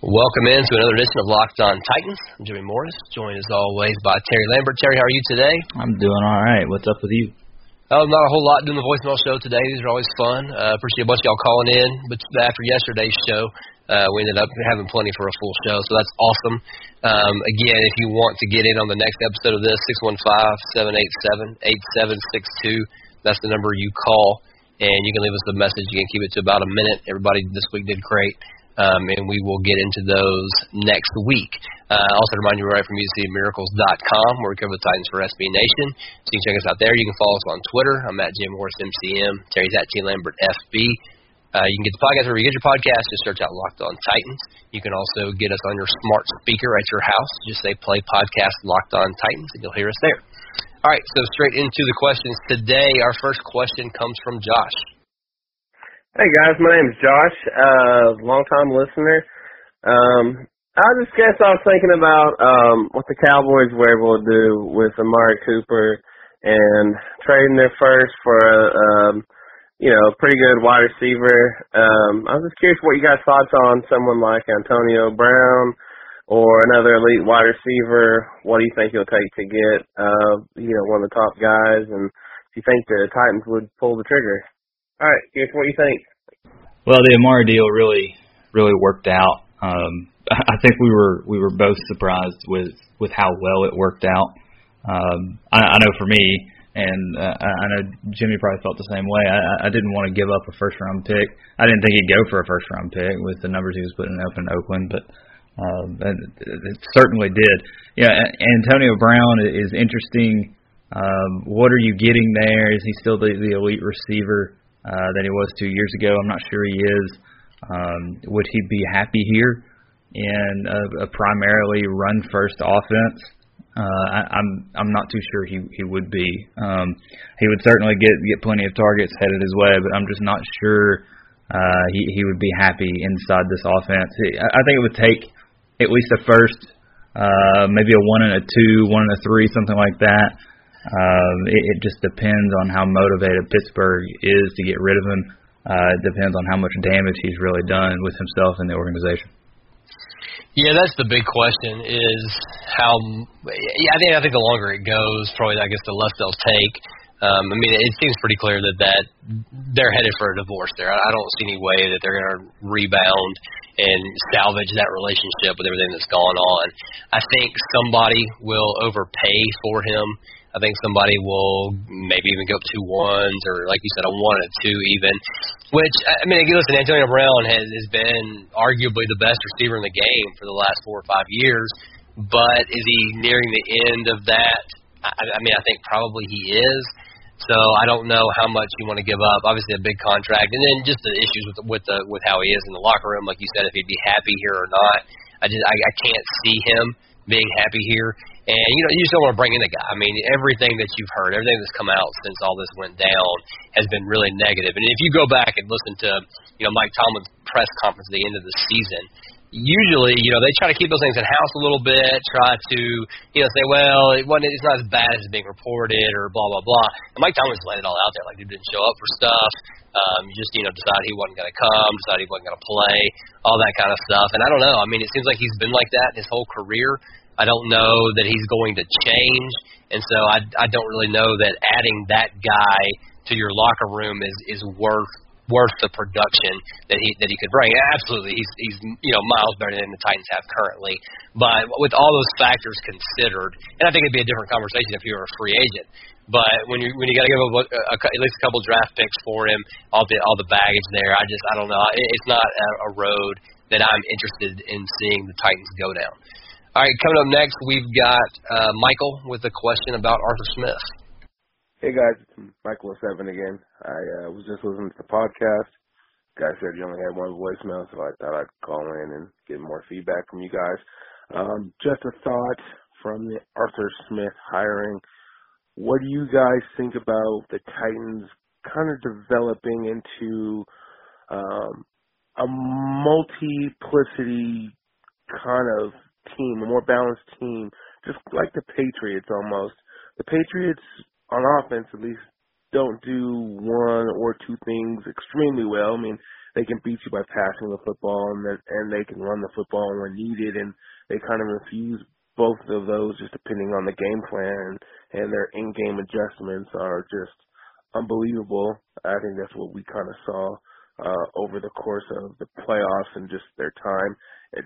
Welcome in to another edition of Locked On Titans. I'm Jimmy Morris, joined as always by Terry Lambert. Terry, how are you today? I'm doing all right. What's up with you? Oh, not a whole lot doing the voicemail show today. These are always fun. Uh, appreciate a bunch of y'all calling in. But after yesterday's show, uh, we ended up having plenty for a full show, so that's awesome. Um, again, if you want to get in on the next episode of this, six one five seven eight seven eight seven six two. That's the number you call, and you can leave us a message. You can keep it to about a minute. Everybody this week did great um, and we will get into those next week. Uh, also, remind you, we're right from UCMiracles.com, where we cover the Titans for SB Nation. So you can check us out there. You can follow us on Twitter. I'm at Jim Morris MCM. Terry's at T Lambert FB. Uh, you can get the podcast wherever you get your podcast. Just search out Locked On Titans. You can also get us on your smart speaker at your house. Just say play podcast Locked On Titans, and you'll hear us there. All right, so straight into the questions today. Our first question comes from Josh. Hey guys, my name is Josh, uh, long time listener. Um, I just guess I was thinking about um, what the Cowboys were able to do with Amari Cooper and trading their first for a, um, you know, pretty good wide receiver. Um, I was just curious what you guys thoughts on someone like Antonio Brown or another elite wide receiver. What do you think it'll take to get, uh, you know, one of the top guys? And do you think the Titans would pull the trigger? All right, guess what you think? Well, the Amari deal really, really worked out. Um, I think we were we were both surprised with with how well it worked out. Um, I, I know for me, and uh, I know Jimmy probably felt the same way. I, I didn't want to give up a first round pick. I didn't think he'd go for a first round pick with the numbers he was putting up in Oakland, but um, it, it certainly did. Yeah, Antonio Brown is interesting. Um, what are you getting there? Is he still the, the elite receiver? Uh, than he was two years ago. I'm not sure he is. Um, would he be happy here in a, a primarily run first offense? Uh, I, I'm I'm not too sure he he would be. Um, he would certainly get get plenty of targets headed his way, but I'm just not sure uh, he he would be happy inside this offense. I, think it would take at least a first, uh, maybe a one and a two, one and a three, something like that um, it, it just depends on how motivated Pittsburgh is to get rid of him. Uh, it depends on how much damage he's really done with himself and the organization. Yeah, that's the big question. Is how? Yeah, I think I think the longer it goes, probably I guess the less they'll take. Um, I mean, it seems pretty clear that that they're headed for a divorce. There, I don't see any way that they're going to rebound and salvage that relationship with everything that's gone on. I think somebody will overpay for him I think somebody will maybe even go up two ones or like you said a one and two even. Which I mean, listen, Antonio Brown has, has been arguably the best receiver in the game for the last four or five years, but is he nearing the end of that? I, I mean, I think probably he is. So I don't know how much you want to give up. Obviously, a big contract, and then just the issues with with the with how he is in the locker room. Like you said, if he'd be happy here or not. I just I, I can't see him being happy here. And you know, you just don't want to bring in the guy. I mean, everything that you've heard, everything that's come out since all this went down, has been really negative. And if you go back and listen to, you know, Mike Tomlin's press conference at the end of the season, usually, you know, they try to keep those things in house a little bit, try to, you know, say, well, it wasn't, it's not as bad as it's being reported, or blah blah blah. And Mike Tomlin's laid it all out there, like he didn't show up for stuff. Um, just you know, decided he wasn't going to come, decided he wasn't going to play, all that kind of stuff. And I don't know. I mean, it seems like he's been like that his whole career. I don't know that he's going to change, and so I I don't really know that adding that guy to your locker room is is worth worth the production that he that he could bring. Absolutely, he's he's you know miles better than the Titans have currently. But with all those factors considered, and I think it'd be a different conversation if you were a free agent. But when you when you got to give a, a, a, at least a couple draft picks for him, all the all the baggage there, I just I don't know. It's not a, a road that I'm interested in seeing the Titans go down. All right, coming up next, we've got uh, Michael with a question about Arthur Smith. Hey guys, it's Michael Seven again. I uh, was just listening to the podcast. Guys said you only had one voicemail, so I thought I'd call in and get more feedback from you guys. Um, just a thought from the Arthur Smith hiring. What do you guys think about the Titans kind of developing into um, a multiplicity kind of team, a more balanced team, just like the Patriots almost. The Patriots on offense at least don't do one or two things extremely well. I mean, they can beat you by passing the football and and they can run the football when needed and they kind of refuse both of those just depending on the game plan and their in-game adjustments are just unbelievable. I think that's what we kind of saw uh, over the course of the playoffs and just their time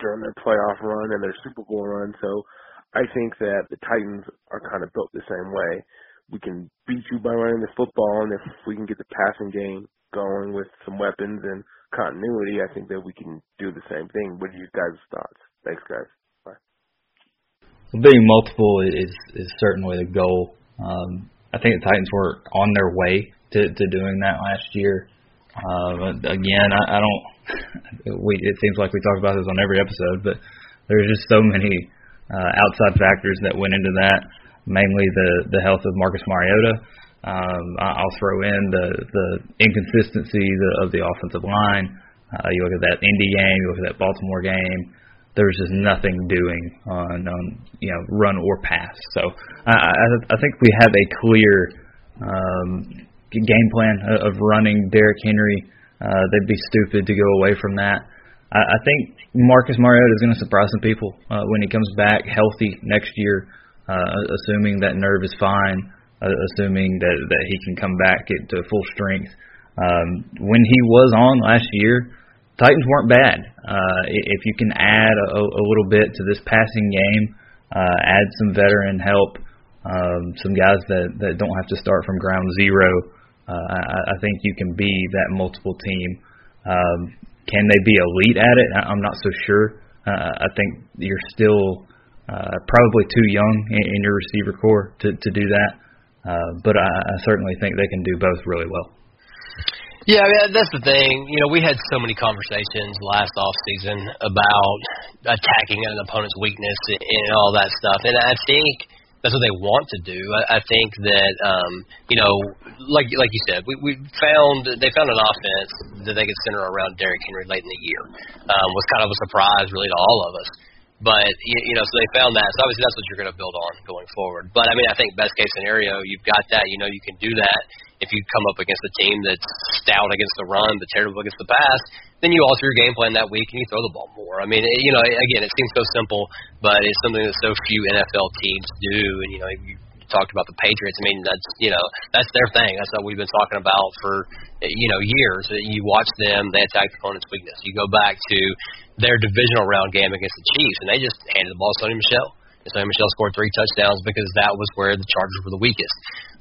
during their playoff run and their Super Bowl run. So I think that the Titans are kind of built the same way. We can beat you by running the football, and if we can get the passing game going with some weapons and continuity, I think that we can do the same thing. What are you guys' thoughts? Thanks, guys. Bye. Well, being multiple is is certainly the goal. Um, I think the Titans were on their way to to doing that last year. Uh, again, I, I don't. We it seems like we talk about this on every episode, but there's just so many uh, outside factors that went into that. Mainly the the health of Marcus Mariota. Um, I'll throw in the the inconsistency of the offensive line. Uh, you look at that Indy game, you look at that Baltimore game. There's just nothing doing on, on you know run or pass. So I, I, I think we have a clear um, game plan of running Derrick Henry. Uh, they'd be stupid to go away from that. I, I think Marcus Mariota is going to surprise some people uh, when he comes back healthy next year, uh, assuming that nerve is fine, uh, assuming that that he can come back at to full strength. Um, when he was on last year, Titans weren't bad. Uh, if you can add a, a little bit to this passing game, uh, add some veteran help, um, some guys that that don't have to start from ground zero. Uh, I, I think you can be that multiple team. Um, can they be elite at it? I'm not so sure. Uh, I think you're still uh, probably too young in, in your receiver core to to do that. Uh, but I, I certainly think they can do both really well. Yeah, I mean that's the thing. You know, we had so many conversations last off season about attacking an opponent's weakness and all that stuff, and I think that's what they want to do. I, I think that um, you know, like like you said, we we found they found an offense that they could center around Derrick Henry late in the year. Um, was kind of a surprise, really, to all of us. But you, you know, so they found that. So obviously, that's what you're going to build on going forward. But I mean, I think best case scenario, you've got that. You know, you can do that if you come up against a team that's stout against the run but terrible against the pass, then you alter your game plan that week and you throw the ball more. I mean, it, you know, again, it seems so simple, but it's something that so few NFL teams do. And you know, you talked about the Patriots. I mean, that's you know, that's their thing. That's what we've been talking about for you know years. You watch them; they attack the opponent's weakness. You go back to their divisional round game against the Chiefs, and they just handed the ball to Sony Michel. And Sony Michel scored three touchdowns because that was where the Chargers were the weakest.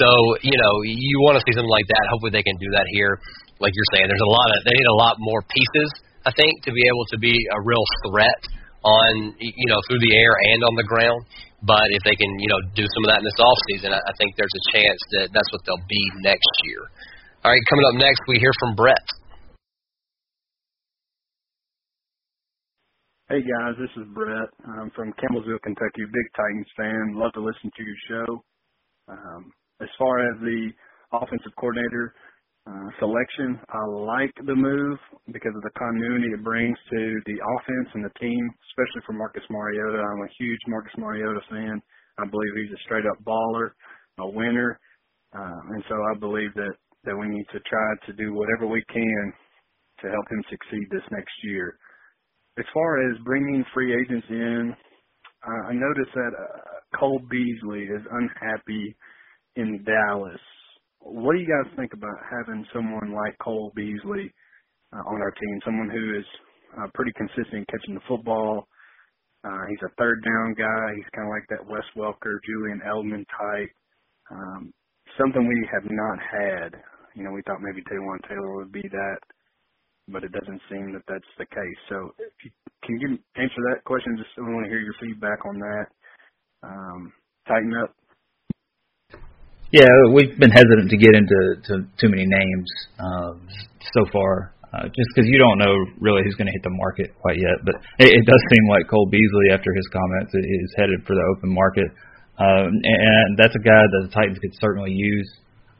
So you know you want to see something like that. Hopefully they can do that here. Like you're saying, there's a lot of they need a lot more pieces. I think to be able to be a real threat on you know through the air and on the ground. But if they can you know do some of that in this off season, I, I think there's a chance that that's what they'll be next year. All right, coming up next, we hear from Brett. Hey guys, this is Brett. I'm from Campbellsville, Kentucky. Big Titans fan. Love to listen to your show. Um, as far as the offensive coordinator uh, selection, I like the move because of the continuity it brings to the offense and the team, especially for Marcus Mariota. I'm a huge Marcus Mariota fan. I believe he's a straight up baller, a winner, uh, and so I believe that that we need to try to do whatever we can to help him succeed this next year as far as bringing free agents in, uh, I noticed that uh, Cole Beasley is unhappy in Dallas. What do you guys think about having someone like Cole Beasley uh, on our team? Someone who is uh, pretty consistent catching the football. Uh, he's a third down guy. He's kind of like that Wes Welker, Julian Edelman type. Um, something we have not had. You know, we thought maybe Taywan Taylor would be that but it doesn't seem that that's the case. So, you, can you answer that question? Just I want to hear your feedback on that. Um, Titan up. Yeah, we've been hesitant to get into to too many names um, so far, uh, just because you don't know really who's going to hit the market quite yet. But it, it does seem like Cole Beasley, after his comments, is headed for the open market, um, and that's a guy that the Titans could certainly use.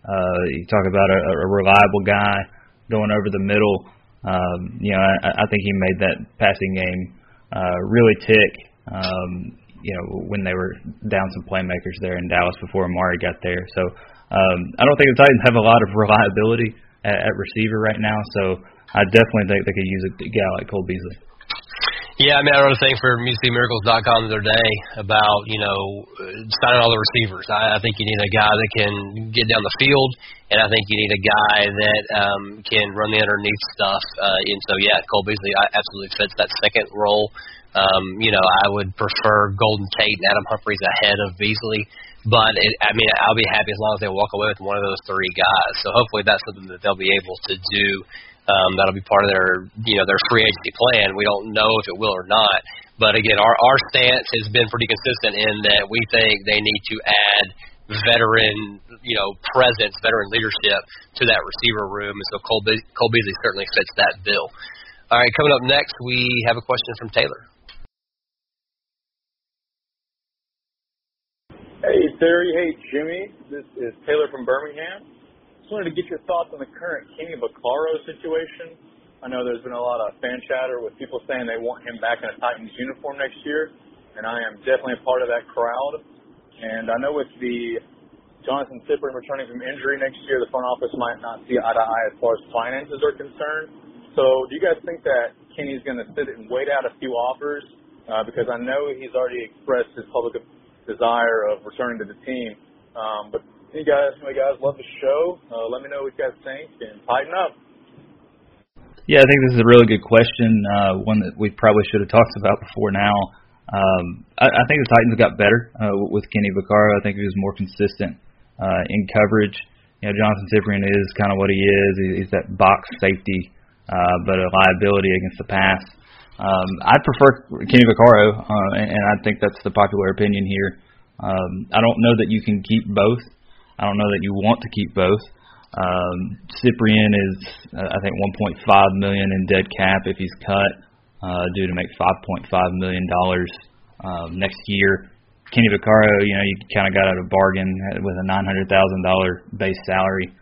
Uh, you talk about a, a reliable guy going over the middle. Um, you know, I, I think he made that passing game uh, really tick. Um, you know, when they were down some playmakers there in Dallas before Amari got there. So um, I don't think the Titans have a lot of reliability at, at receiver right now. So I definitely think they could use a guy like Cole Beasley. Yeah, I mean, I wrote a thing for MusicMiracles.com the other day about you know signing all the receivers. I, I think you need a guy that can get down the field, and I think you need a guy that um, can run the underneath stuff. Uh, and so, yeah, Cole Beasley absolutely fits that second role. Um, you know, I would prefer Golden Tate and Adam Humphries ahead of Beasley, but it, I mean, I'll be happy as long as they walk away with one of those three guys. So hopefully that's something that they'll be able to do um, that'll be part of their, you know, their free agency plan. We don't know if it will or not. But again, our our stance has been pretty consistent in that we think they need to add veteran, you know, presence, veteran leadership to that receiver room. And so Cole, Be- Cole Beasley certainly fits that bill. All right, coming up next, we have a question from Taylor. Hey, Terry. Hey, Jimmy. This is Taylor from Birmingham. Just wanted to get your thoughts on the current Kenny Vaccaro situation. I know there's been a lot of fan chatter with people saying they want him back in a Titans uniform next year, and I am definitely a part of that crowd. And I know with the Johnathan Cyprien returning from injury next year, the front office might not see eye to eye as far as finances are concerned. So do you guys think that Kenny's going to sit and wait out a few offers? Uh, because I know he's already expressed his public desire of returning to the team. Um, but Hey guys, my guys, love the show. Uh, let me know what you guys think and Titan up. Yeah, I think this is a really good question, uh, one that we probably should have talked about before now. Um, I, I think the Titans got better uh, with Kenny Vaccaro. I think he was more consistent uh, in coverage. You know, Johnathan Cyprien is kind of what he is. He's that box safety, uh, but a liability against the pass. Um, I prefer Kenny Vaccaro, uh, and, and I think that's the popular opinion here. Um, I don't know that you can keep both. I don't know that you want to keep both. Um, Cyprien is, uh, I think, 1.5 million in dead cap if he's cut, uh, due to make 5.5 million dollars um, next year. Kenny Vaccaro, you know, you kind of got out of bargain with a $900,000 base salary.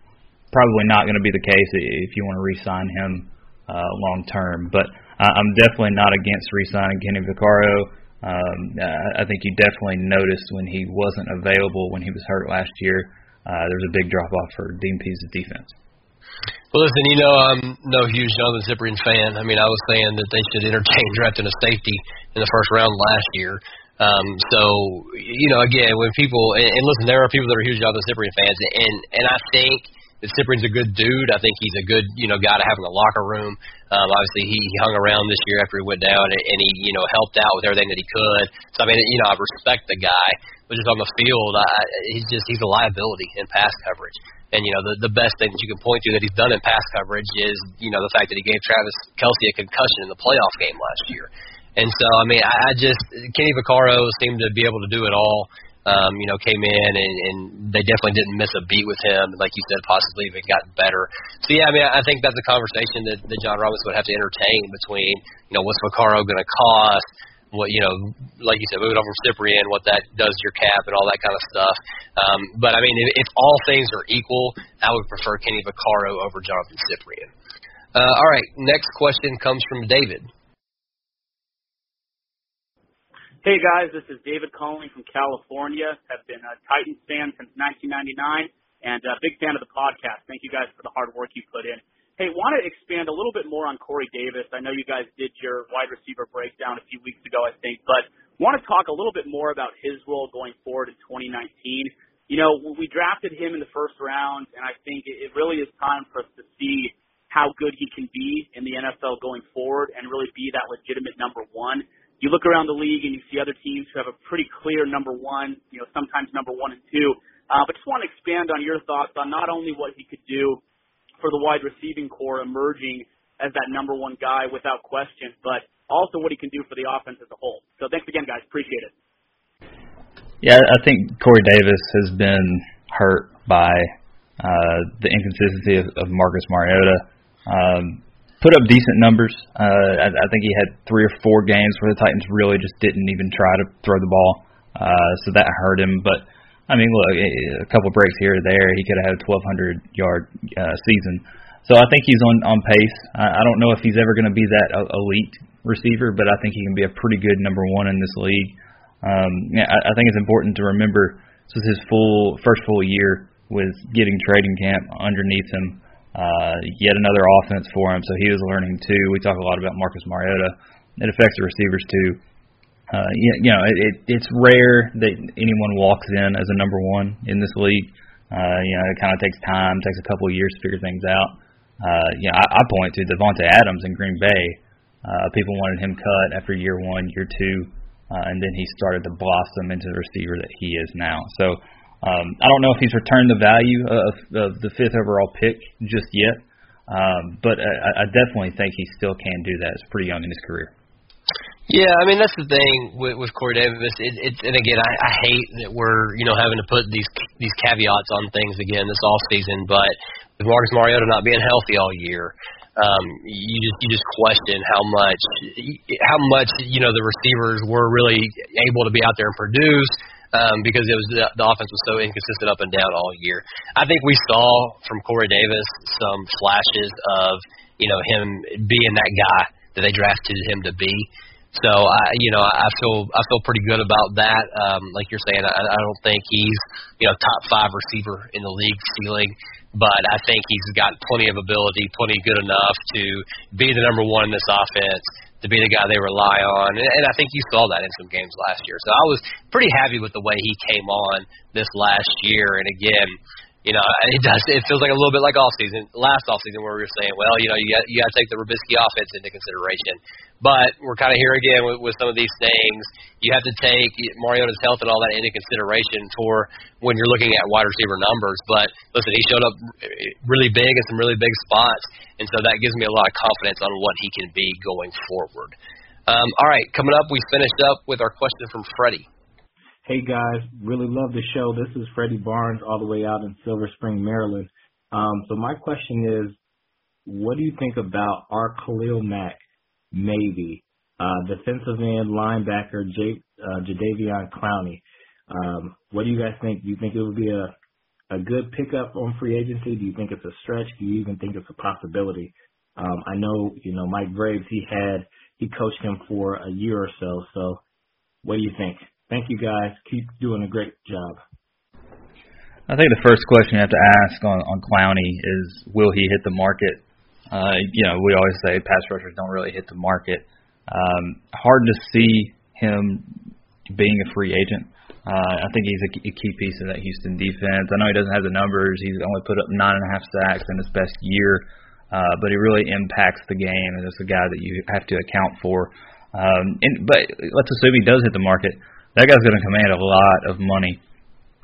Probably not going to be the case if you want to re-sign him uh, long term. But I'm definitely not against re-signing Kenny Vaccaro. Um, I think you definitely noticed when he wasn't available when he was hurt last year uh, there was a big drop off for Dean Pees' defense. Well, listen, you know I'm no huge Johnathan Cyprien fan. I mean, I was saying that they should entertain drafting a safety in the first round last year. Um, so, you know, again, when people and, and listen, there are people that are huge Johnathan Cyprien fans, and and I think that Cyprien's a good dude. I think he's a good, you know, guy to have in the locker room. Um, obviously, he, he hung around this year after he went down, and, and he, you know, helped out with everything that he could. So, I mean, you know, I respect the guy but just on the field, I, he's just he's a liability in pass coverage. And you know the the best thing that you can point to that he's done in pass coverage is you know the fact that he gave Travis Kelce a concussion in the playoff game last year. And so I mean I, I just Kenny Vaccaro seemed to be able to do it all. Um, you know, came in and, and they definitely didn't miss a beat with him. Like you said, possibly even got better. So yeah, I mean, I think that's a conversation that, that Jon Robinson would have to entertain between, you know, what's Vaccaro going to cost, what you know, like you said, moving on from Cyprien, what that does to your cap and all that kind of stuff. Um, but I mean, if, if all things are equal, I would prefer Kenny Vaccaro over Johnathan Cyprien. Uh, all right, next question comes from David. Hey guys, this is David calling from California. Have been a Titans fan since 1999 and a big fan of the podcast. Thank you guys for the hard work you put in. Hey, want to expand a little bit more on Corey Davis. I know you guys did your wide receiver breakdown a few weeks ago, I think, but want to talk a little bit more about his role going forward in 2019. You know, we drafted him in the first round, and I think it really is time for us to see how good he can be in the NFL going forward and really be that legitimate number one. You look around the league and you see other teams who have a pretty clear number one, you know, sometimes number one and two. Uh, but just want to expand on your thoughts on not only what he could do for the wide receiving core emerging as that number one guy without question, but also what he can do for the offense as a whole. So thanks again, guys. Appreciate it. Yeah, I think Corey Davis has been hurt by uh, the inconsistency of, of Marcus Mariota. Um, put up decent numbers. Uh, I, I think he had three or four games where the Titans really just didn't even try to throw the ball, uh, so that hurt him. But I mean, look, a couple breaks here or there, he could have had a 1,200 yard uh, season. So I think he's on on pace. I, I don't know if he's ever going to be that elite receiver, but I think he can be a pretty good number one in this league. Um, I, I think it's important to remember this was his full first full year with getting trading camp underneath him. uh, yet another offense for him. So he was learning too. We talk a lot about Marcus Mariota. It affects the receivers too. Uh, you, you know, it, it, it's rare that anyone walks in as a number one in this league. Uh, you know, it kind of takes time, takes a couple of years to figure things out. Uh, you know, I, I point to Davante Adams in Green Bay. Uh, people wanted him cut after year one, year two, uh, and then he started to blossom into the receiver that he is now. So um, I don't know if he's returned the value of, of the fifth overall pick just yet, um, but I, I definitely think he still can do that. It's pretty young in his career. Yeah, I mean that's the thing with, with Corey Davis. It, it's and again, I, I hate that we're you know having to put these these caveats on things again this off season. But with Marcus Mariota not being healthy all year, um, you just you just question how much how much you know the receivers were really able to be out there and produce um, because it was the, the offense was so inconsistent up and down all year. I think we saw from Corey Davis some flashes of you know him being that guy that they drafted him to be. So I, you know, I feel I feel pretty good about that. Um, like you're saying, I, I don't think he's you know top five receiver in the league ceiling, but I think he's got plenty of ability, plenty good enough to be the number one in this offense to be the guy they rely on. And, and I think you saw that in some games last year. So I was pretty happy with the way he came on this last year. And again, you know, it does. It feels like a little bit like off season, last off season, where we were saying, well, you know, you got you got to take the Robiskie offense into consideration. But we're kind of here again with, with some of these things. You have to take Mariota's health and all that into consideration for when you're looking at wide receiver numbers. But listen, he showed up really big in some really big spots, and so that gives me a lot of confidence on what he can be going forward. Um, all right, coming up, we finished up with our question from Freddie. Hey guys, really love the show. This is Freddie Barnes, all the way out in Silver Spring, Maryland. Um, so my question is, what do you think about our Khalil Mack? Maybe uh, defensive end linebacker J, uh, Jadeveon Clowney. Um, what do you guys think? Do you think it would be a a good pickup on free agency? Do you think it's a stretch? Do you even think it's a possibility? Um, I know you know Mike Graves. He had he coached him for a year or so. So, what do you think? Thank you guys. Keep doing a great job. I think the first question you have to ask on, on Clowney is will he hit the market? Uh, you know, we always say pass rushers don't really hit the market. Um, hard to see him being a free agent. Uh, I think he's a key piece of that Houston defense. I know he doesn't have the numbers. He's only put up nine and a half sacks in his best year, uh, but he really impacts the game, and it's a guy that you have to account for. Um, and, but let's assume he does hit the market that guy's going to command a lot of money.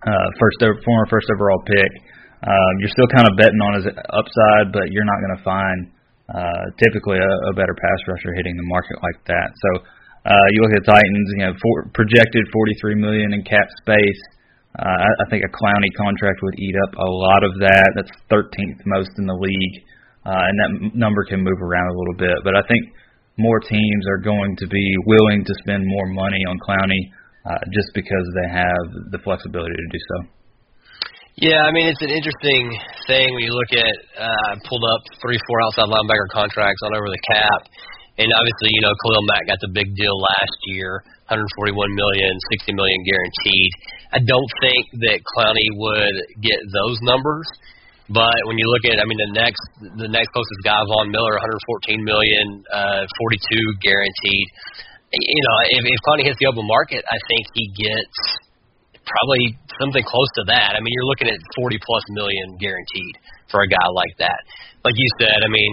Uh, first, former first overall pick. Um, you're still kind of betting on his upside, but you're not going to find uh, typically a, a better pass rusher hitting the market like that. So uh, you look at the Titans, you know, for, projected 43 million in cap space. Uh, I, I think a Clowney contract would eat up a lot of that. That's 13th most in the league, uh, and that m- number can move around a little bit. But I think more teams are going to be willing to spend more money on Clowney uh, just because they have the flexibility to do so. Yeah, I mean it's an interesting thing when you look at uh, pulled up three, four outside linebacker contracts on over the cap, and obviously you know Khalil Mack got the big deal last year, 141 million, 60 million guaranteed. I don't think that Clowney would get those numbers, but when you look at, I mean the next the next closest guy, Von Miller, 114 million, uh, 42 guaranteed you know, if, if Clowney hits the open market, I think he gets probably something close to that. I mean, you're looking at 40 plus million guaranteed for a guy like that. Like you said, I mean,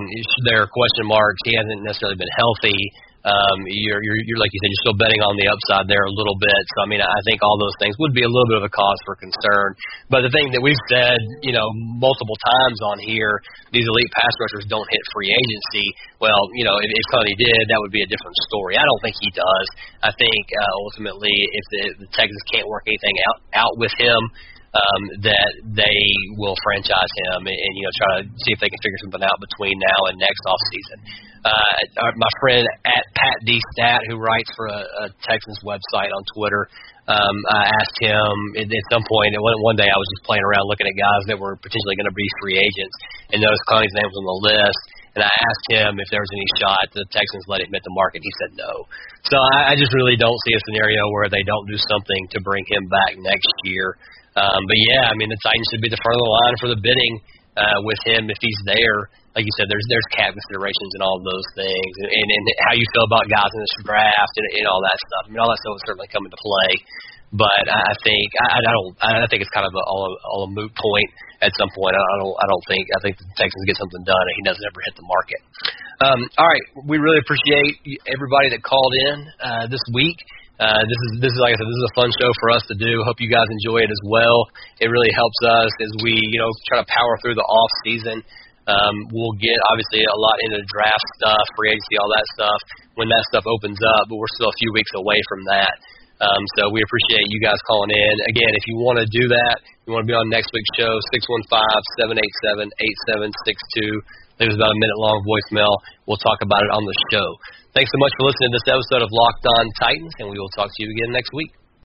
there are question marks. He hasn't necessarily been healthy um, you're, you're, you're like you said, you're still betting on the upside there a little bit. So I mean, I think all those things would be a little bit of a cause for concern. But the thing that we've said, you know, multiple times on here, these elite pass rushers don't hit free agency. Well, you know, if, if Clowney did, that would be a different story. I don't think he does. I think uh, ultimately, if the, the Texans can't work anything out out with him, um, that they will franchise him and, and you know try to see if they can figure something out between now and next off season. Uh, my friend at Pat D Stat, who writes for a, a Texans website on Twitter, um, I asked him at, at some point. And one, one day, I was just playing around looking at guys that were potentially going to be free agents, and noticed Clowney's name was on the list. And I asked him if there was any shot the Texans let him hit the market. He said no. So I, I just really don't see a scenario where they don't do something to bring him back next year. Um, but yeah, I mean the Titans should be the front of the line for the bidding uh, with him if he's there. Like you said, there's there's cap considerations and all of those things, and, and, and how you feel about guys in this draft and, and all that stuff. I mean, all that stuff will certainly come into play. But I think I, I don't. I think it's kind of a, all, a, all a moot point at some point. I don't. I don't think. I think the Texans get something done, and he doesn't ever hit the market. Um, all right, we really appreciate everybody that called in uh, this week. Uh, this is this is like I said, this is a fun show for us to do. Hope you guys enjoy it as well. It really helps us as we you know try to power through the off season. Um, we'll get obviously a lot into draft stuff, free agency, all that stuff when that stuff opens up. But we're still a few weeks away from that. Um, so we appreciate you guys calling in. Again, if you want to do that, you want to be on next week's show, six one five seven eight seven eight seven six two. It was about a minute long voicemail. We'll talk about it on the show. Thanks so much for listening to this episode of Locked On Titans, and we will talk to you again next week.